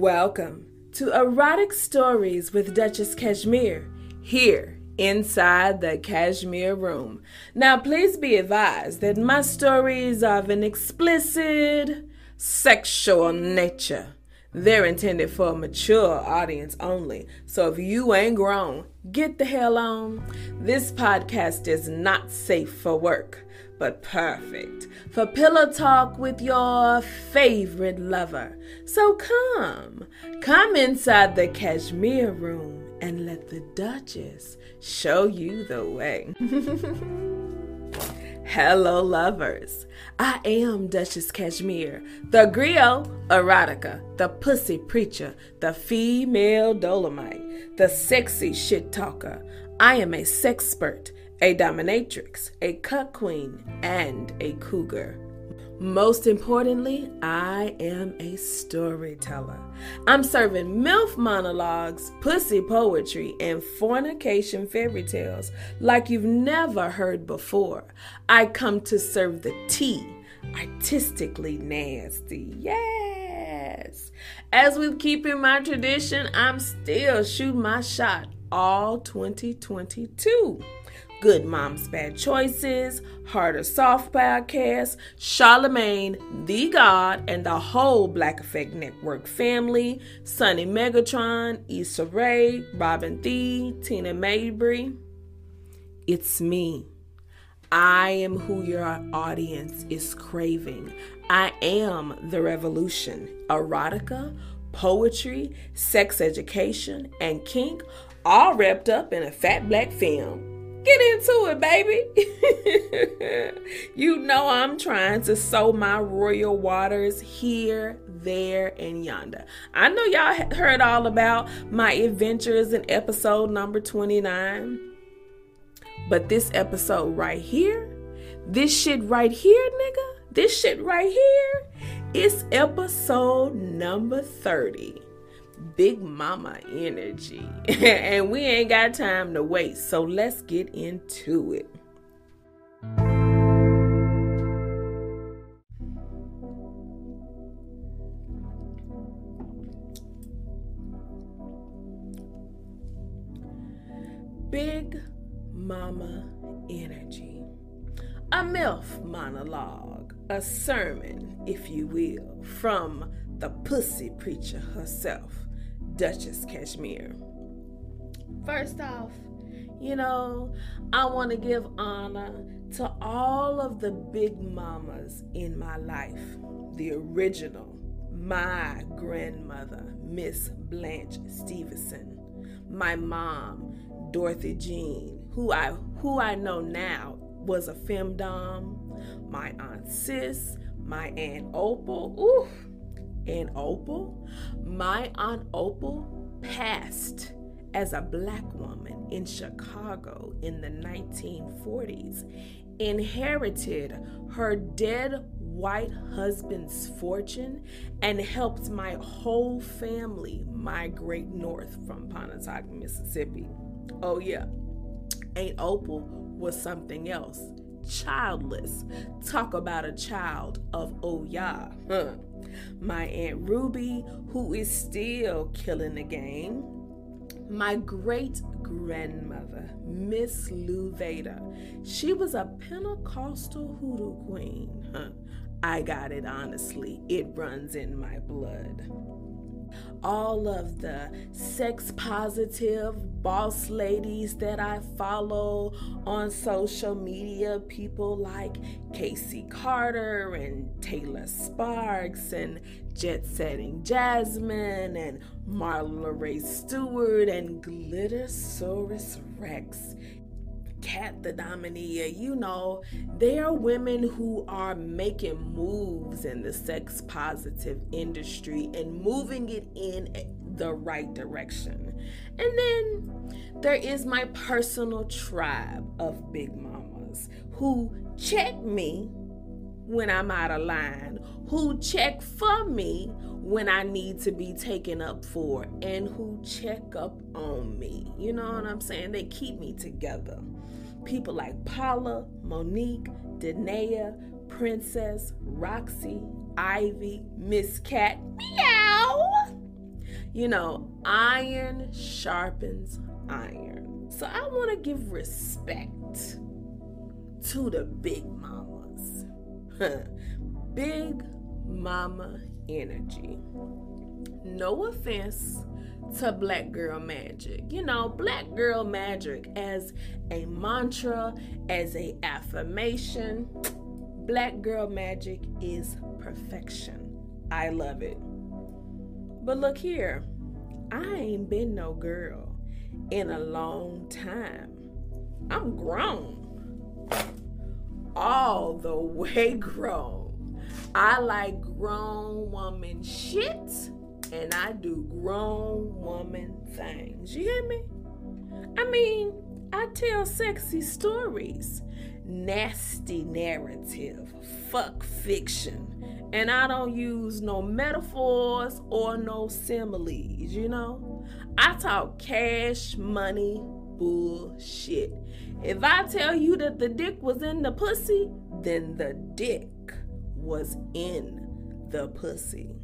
Welcome to Erotic Stories with Duchess Cashmere here inside the Cashmere Room. Now, please be advised that my stories are of an explicit sexual nature. They're intended for a mature audience only. So if you ain't grown, get the hell on. This podcast is not safe for work, but perfect for pillow talk with your favorite lover. So come, come inside the cashmere room and let the Duchess show you the way. Hello, lovers. I am Duchess Cashmere, the griot erotica, the pussy preacher, the female Dolemite, the sexy shit talker. I am a sexpert, a dominatrix, a cut queen, and a cougar. Most importantly, I am a storyteller. I'm serving MILF monologues, pussy poetry, and fornication fairy tales like you've never heard before. I come to serve the tea, artistically nasty. Yes. As we keep in my tradition, I'm still shooting my shot all 2022. Good Moms Bad Choices, Hard or Soft Podcast, Charlamagne, The God, and the whole Black Effect Network family, Sunny Megatron, Issa Rae, Robin Thede, Tina Mabry. It's me. I am who your audience is craving. I am the revolution. Erotica, poetry, sex education, and kink all wrapped up in a fat black femme. Get into it, baby. you know I'm trying to sow my royal waters here, there, and yonder. I know y'all heard all about my adventures in episode number 29. But this episode right here, this shit right here, nigga, this shit right here, is episode number 30 big mama energy. and we ain't got time to waste. So let's get into it. Big Mama Energy. A MILF monologue, a sermon, if you will, from the pussy preacher herself. Duchess Cashmere. First off, you know, I want to give honor to all of the big mamas in my life. The original, my grandmother, Miss Blanche Stevenson, my mom, Dorothy Jean, who I who I know now was a femdom, my aunt Sis, my aunt Opal, ooh, Aunt Opal, my Aunt Opal passed as a black woman in Chicago in the 1940s, inherited her dead white husband's fortune, and helped my whole family migrate north from Pontotoc, Mississippi. Oh, yeah, Aunt Opal was something else. Childless. Talk about a child of yeah. Huh my Aunt Ruby, who is still killing the game, my great grandmother, Miss Lou Vader. She was a Pentecostal hoodoo queen. Huh. I got it honestly, it runs in my blood all of the sex positive boss ladies that I follow on social media, people like Casey Carter and Taylor Sparks and Jet Setting Jasmine and Marla Ray Stewart and Glittersaurus Rex Cat the Dominia, you know, they are women who are making moves in the sex positive industry and moving it in the right direction. And then there is my personal tribe of big mamas who check me when I'm out of line, who check for me when I need to be taken up for, and who check up on me. You know what I'm saying? They keep me together. People like Paula, Monique, Danae, Princess, Roxy, Ivy, Miss Cat, meow. You know, iron sharpens iron. So I want to give respect to the big mamas. big mama energy. No offense to Black Girl Magic. You know, Black Girl Magic as a mantra, as a affirmation. Black Girl Magic is perfection. I love it. But look here, I ain't been no girl in a long time. I'm grown. All the way grown. I like grown woman shit and I do grown woman things. You hear me? I mean, I tell sexy stories, nasty narrative, fuck fiction, and I don't use no metaphors or no similes, you know? I talk cash money bullshit. If I tell you that the dick was in the pussy, then the dick was in the pussy.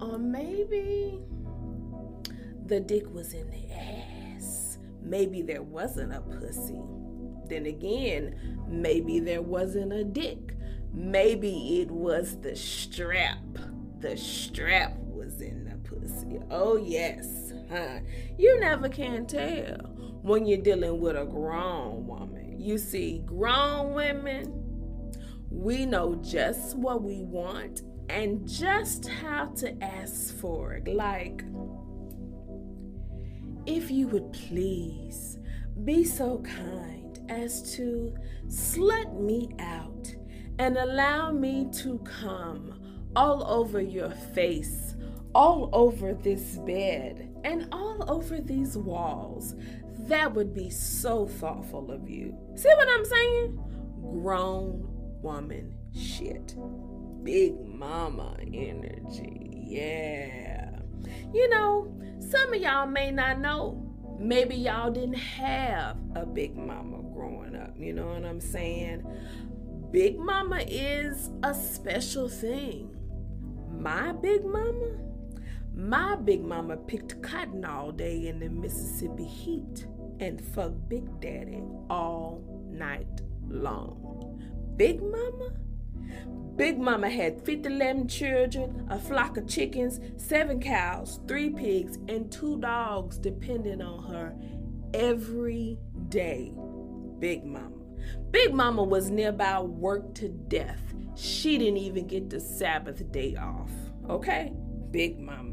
Or maybe the dick was in the ass. Maybe there wasn't a pussy. Then again, maybe there wasn't a dick. Maybe it was the strap. The strap was in the pussy. Oh, yes. Huh? You never can tell when you're dealing with a grown woman. You see, grown women, we know just what we want and just how to ask for it. Like, if you would please be so kind as to slut me out and allow me to come all over your face, all over this bed, and all over these walls. That would be so thoughtful of you. See what I'm saying? Grown woman shit big mama energy. Yeah. You know, some of y'all may not know. Maybe y'all didn't have a big mama growing up. You know what I'm saying? Big mama is a special thing. My big mama? My big mama picked cotton all day in the Mississippi heat and fucked Big Daddy all night long. Big mama? Big Mama had 50 children, a flock of chickens, seven cows, three pigs, and two dogs depending on her every day. Big Mama. Big Mama was nearby worked to death. She didn't even get the Sabbath day off. Okay? Big Mama.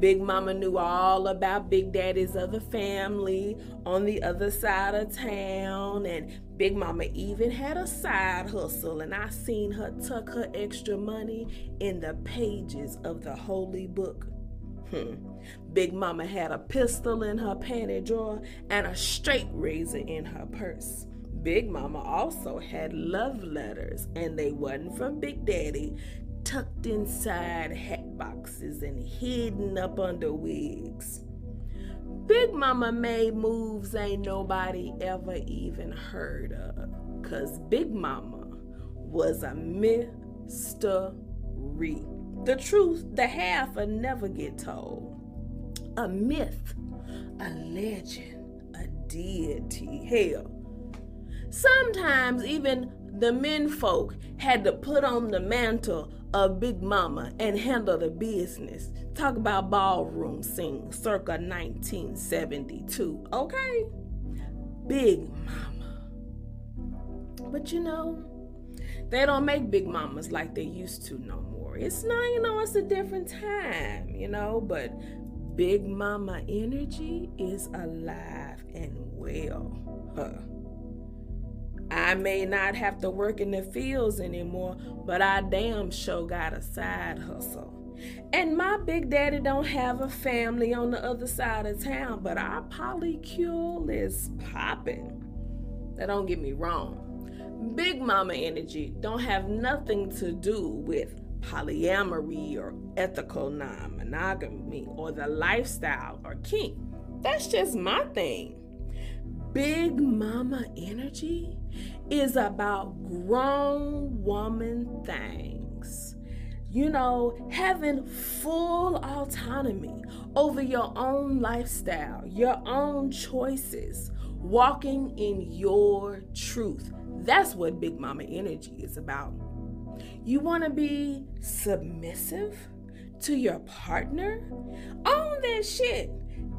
Big Mama knew all about Big Daddy's other family on the other side of town, and Big Mama even had a side hustle, and I seen her tuck her extra money in the pages of the holy book. Hmm. Big Mama had a pistol in her panty drawer and a straight razor in her purse. Big Mama also had love letters, and they wasn't from Big Daddy tucked inside and hidden up under wigs. Big Mama made moves ain't nobody ever even heard of. Cause Big Mama was a mystery. The truth, the half will never get told. A myth, a legend, a deity. Hell, sometimes even the men folk had to put on the mantle of Big Mama and handle the business. Talk about ballroom scene circa 1972, okay? Big Mama. But you know, they don't make Big Mamas like they used to no more. It's not, you know, it's a different time, you know, but Big Mama energy is alive and well. Huh. I may not have to work in the fields anymore, but I damn sure got a side hustle. And my big daddy don't have a family on the other side of town, but our polycule is popping. Now don't get me wrong. Big mama energy don't have nothing to do with polyamory or ethical non-monogamy or the lifestyle or kink. That's just my thing. Big mama energy is about grown woman things. you know, having full autonomy over your own lifestyle, your own choices, walking in your truth. That's what Big Mama energy is about. You want to be submissive to your partner? Own that shit.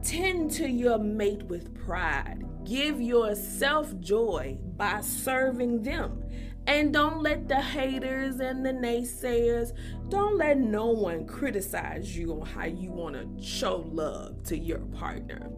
Tend to your mate with pride. Give yourself joy by serving them. And don't let the haters and the naysayers, don't let no one criticize you on how you want to show love to your partner.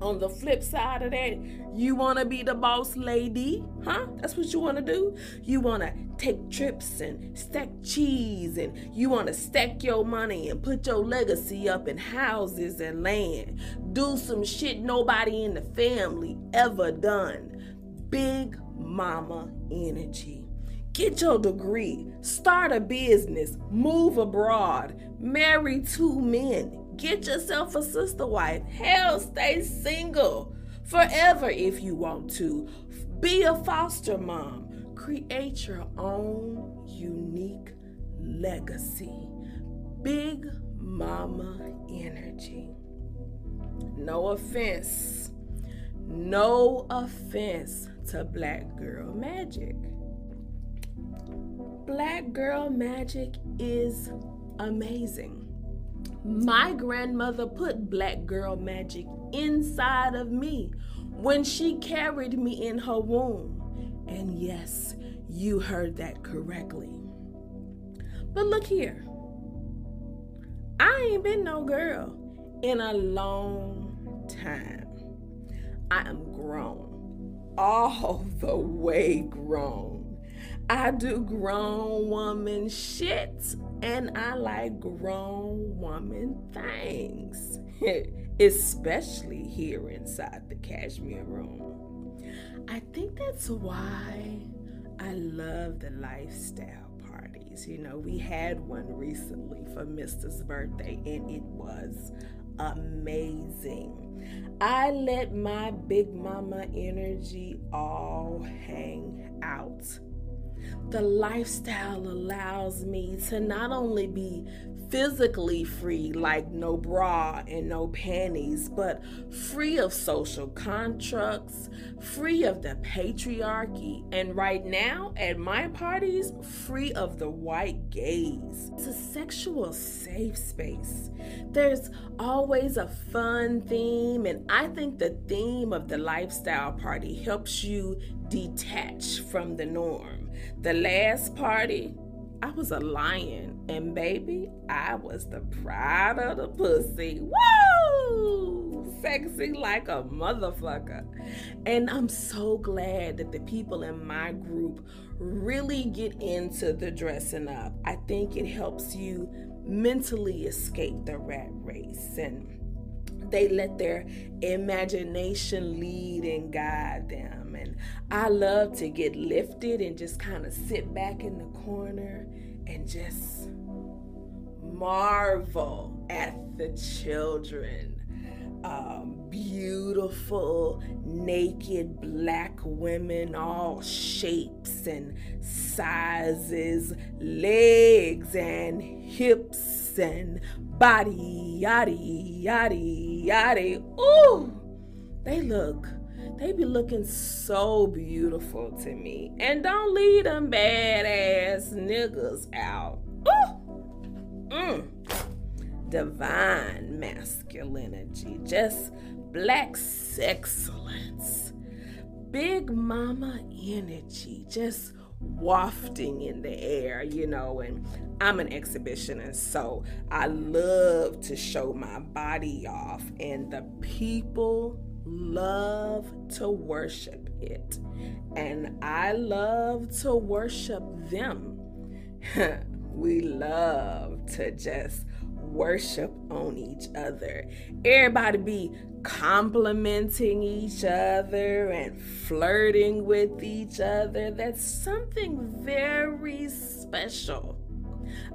On the flip side of that, you want to be the boss lady, huh? That's what you want to do. You want to take trips and stack cheese, and you want to stack your money and put your legacy up in houses and land. Do some shit nobody in the family ever done. Big mama energy. Get your degree, start a business, move abroad, marry two men, get yourself a sister wife. Hell, stay single forever if you want to. Be a foster mom. Create your own unique legacy. Big mama energy. No offense. No offense to Black Girl Magic. Black Girl Magic is amazing. My grandmother put Black Girl Magic inside of me when she carried me in her womb. And yes, you heard that correctly. But look here. I ain't been no girl in a long time. I am grown all the way grown. I do grown woman shit and I like grown woman things, especially here inside the cashmere room. I think that's why I love the lifestyle parties. You know, we had one recently for Mister's birthday and it was amazing. I let my big mama energy all hang out. The lifestyle allows me to not only be physically free, like no bra and no panties, but free of social contracts, free of the patriarchy, and right now at my parties, free of the white gaze. It's a sexual safe space. There's always a fun theme, and I think the theme of the lifestyle party helps you detach from the norm. The last party, I was a lion, and baby, I was the pride of the pussy. Woo! Sexy like a motherfucker. And I'm so glad that the people in my group really get into the dressing up. I think it helps you mentally escape the rat race and they let their imagination lead and guide them. And I love to get lifted and just kind of sit back in the corner and just marvel at the children. Um, beautiful, naked black women, all shapes and sizes, legs and hips and body, yaddy, yaddy, yaddy. Ooh, they look, they be looking so beautiful to me. And don't leave them badass niggas out. Ooh, mm. divine masculinity, just black excellence, big mama energy, just wafting in the air, you know, and I'm an exhibitionist, so I love to show my body off, and the people love to worship it, and I love to worship them. we love to just worship on each other. Everybody be complimenting each other and flirting with each other. That's something very special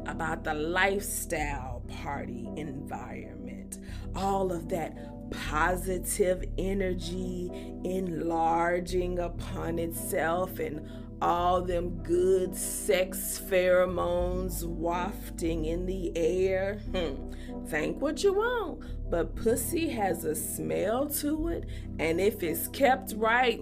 about the lifestyle party environment. All of that positive energy enlarging upon itself and all them good sex pheromones wafting in the air. Hmm. Think what you want, but pussy has a smell to it, and if it's kept right,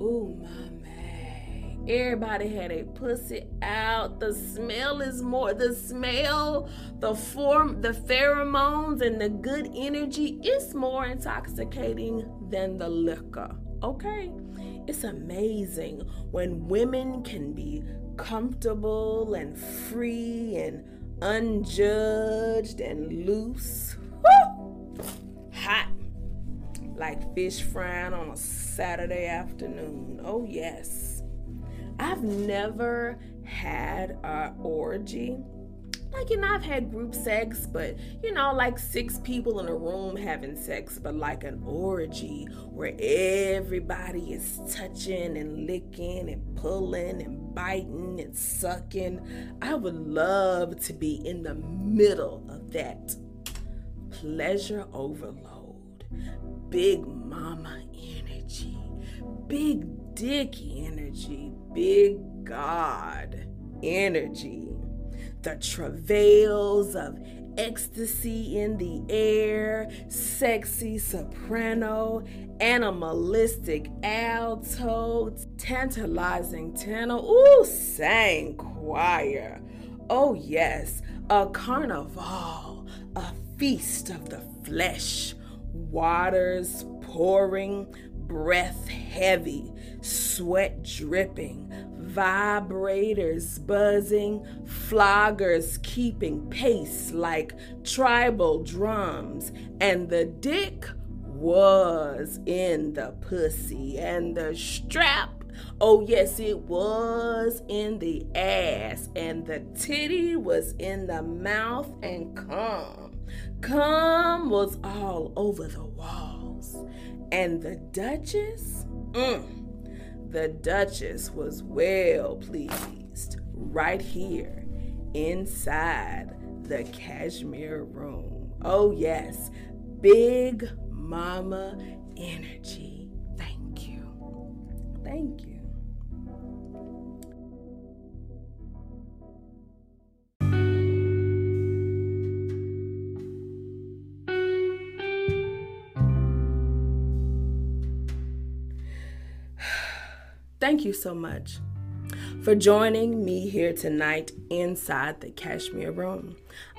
ooh my man, everybody had a pussy out. The smell is more. The smell, the form, the pheromones, and the good energy is more intoxicating than the liquor. Okay? It's amazing when women can be comfortable and free and unjudged and loose. Woo! Hot. Like fish frying on a Saturday afternoon. Oh, yes. I've never had an orgy like you know i've had group sex but you know like six people in a room having sex but like an orgy where everybody is touching and licking and pulling and biting and sucking. I would love to be in the middle of that pleasure overload. Big mama energy big dick energy big god energy the travails of ecstasy in the air, sexy soprano, animalistic alto, tantalizing tenor, ooh, sang choir. Oh, yes, a carnival, a feast of the flesh, waters pouring, breath heavy, sweat dripping, vibrators buzzing, floggers keeping pace like tribal drums, and the dick was in the pussy, and the strap Oh, yes, it was in the ass, and the titty was in the mouth, and cum. Cum was all over the walls. And the Duchess, mm, the Duchess was well pleased right here inside the cashmere room. Oh, yes, Big Mama energy. Thank you. Thank you. Thank you so much for joining me here tonight inside the Cashmere Room.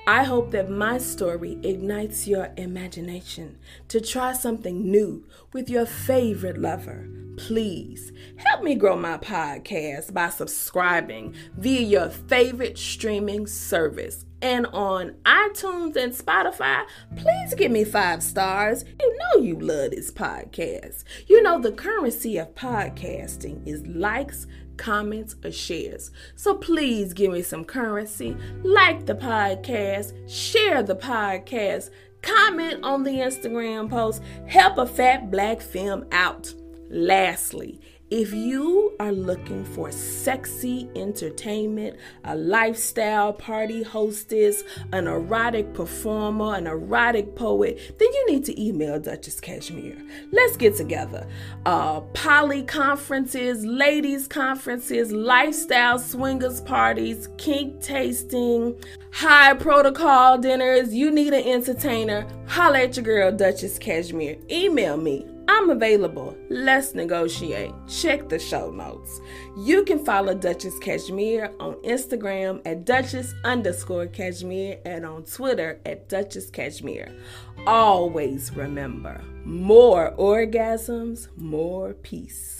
I hope that my story ignites your imagination to try something new with your favorite lover. Please help me grow my podcast by subscribing via your favorite streaming service and on iTunes and Spotify, please give me five stars. You know you love this podcast. You know the currency of podcasting is likes, comments, or shares. So please give me some currency. Like the podcast, share the podcast, comment on the Instagram post, help a fat black femme out. Lastly, if you are looking for sexy entertainment, a lifestyle party hostess, an erotic performer, an erotic poet, then you need to email Duchess Cashmere. Let's get together. Uh, poly conferences, ladies conferences, lifestyle swingers parties, kink tasting, high protocol dinners. You need an entertainer. Holla at your girl, Duchess Cashmere. Email me I'm available. Let's negotiate. Check the show notes. You can follow Duchess Cashmere on Instagram at Duchess underscore Cashmere and on Twitter at Duchess Cashmere. Always remember more orgasms, more peace.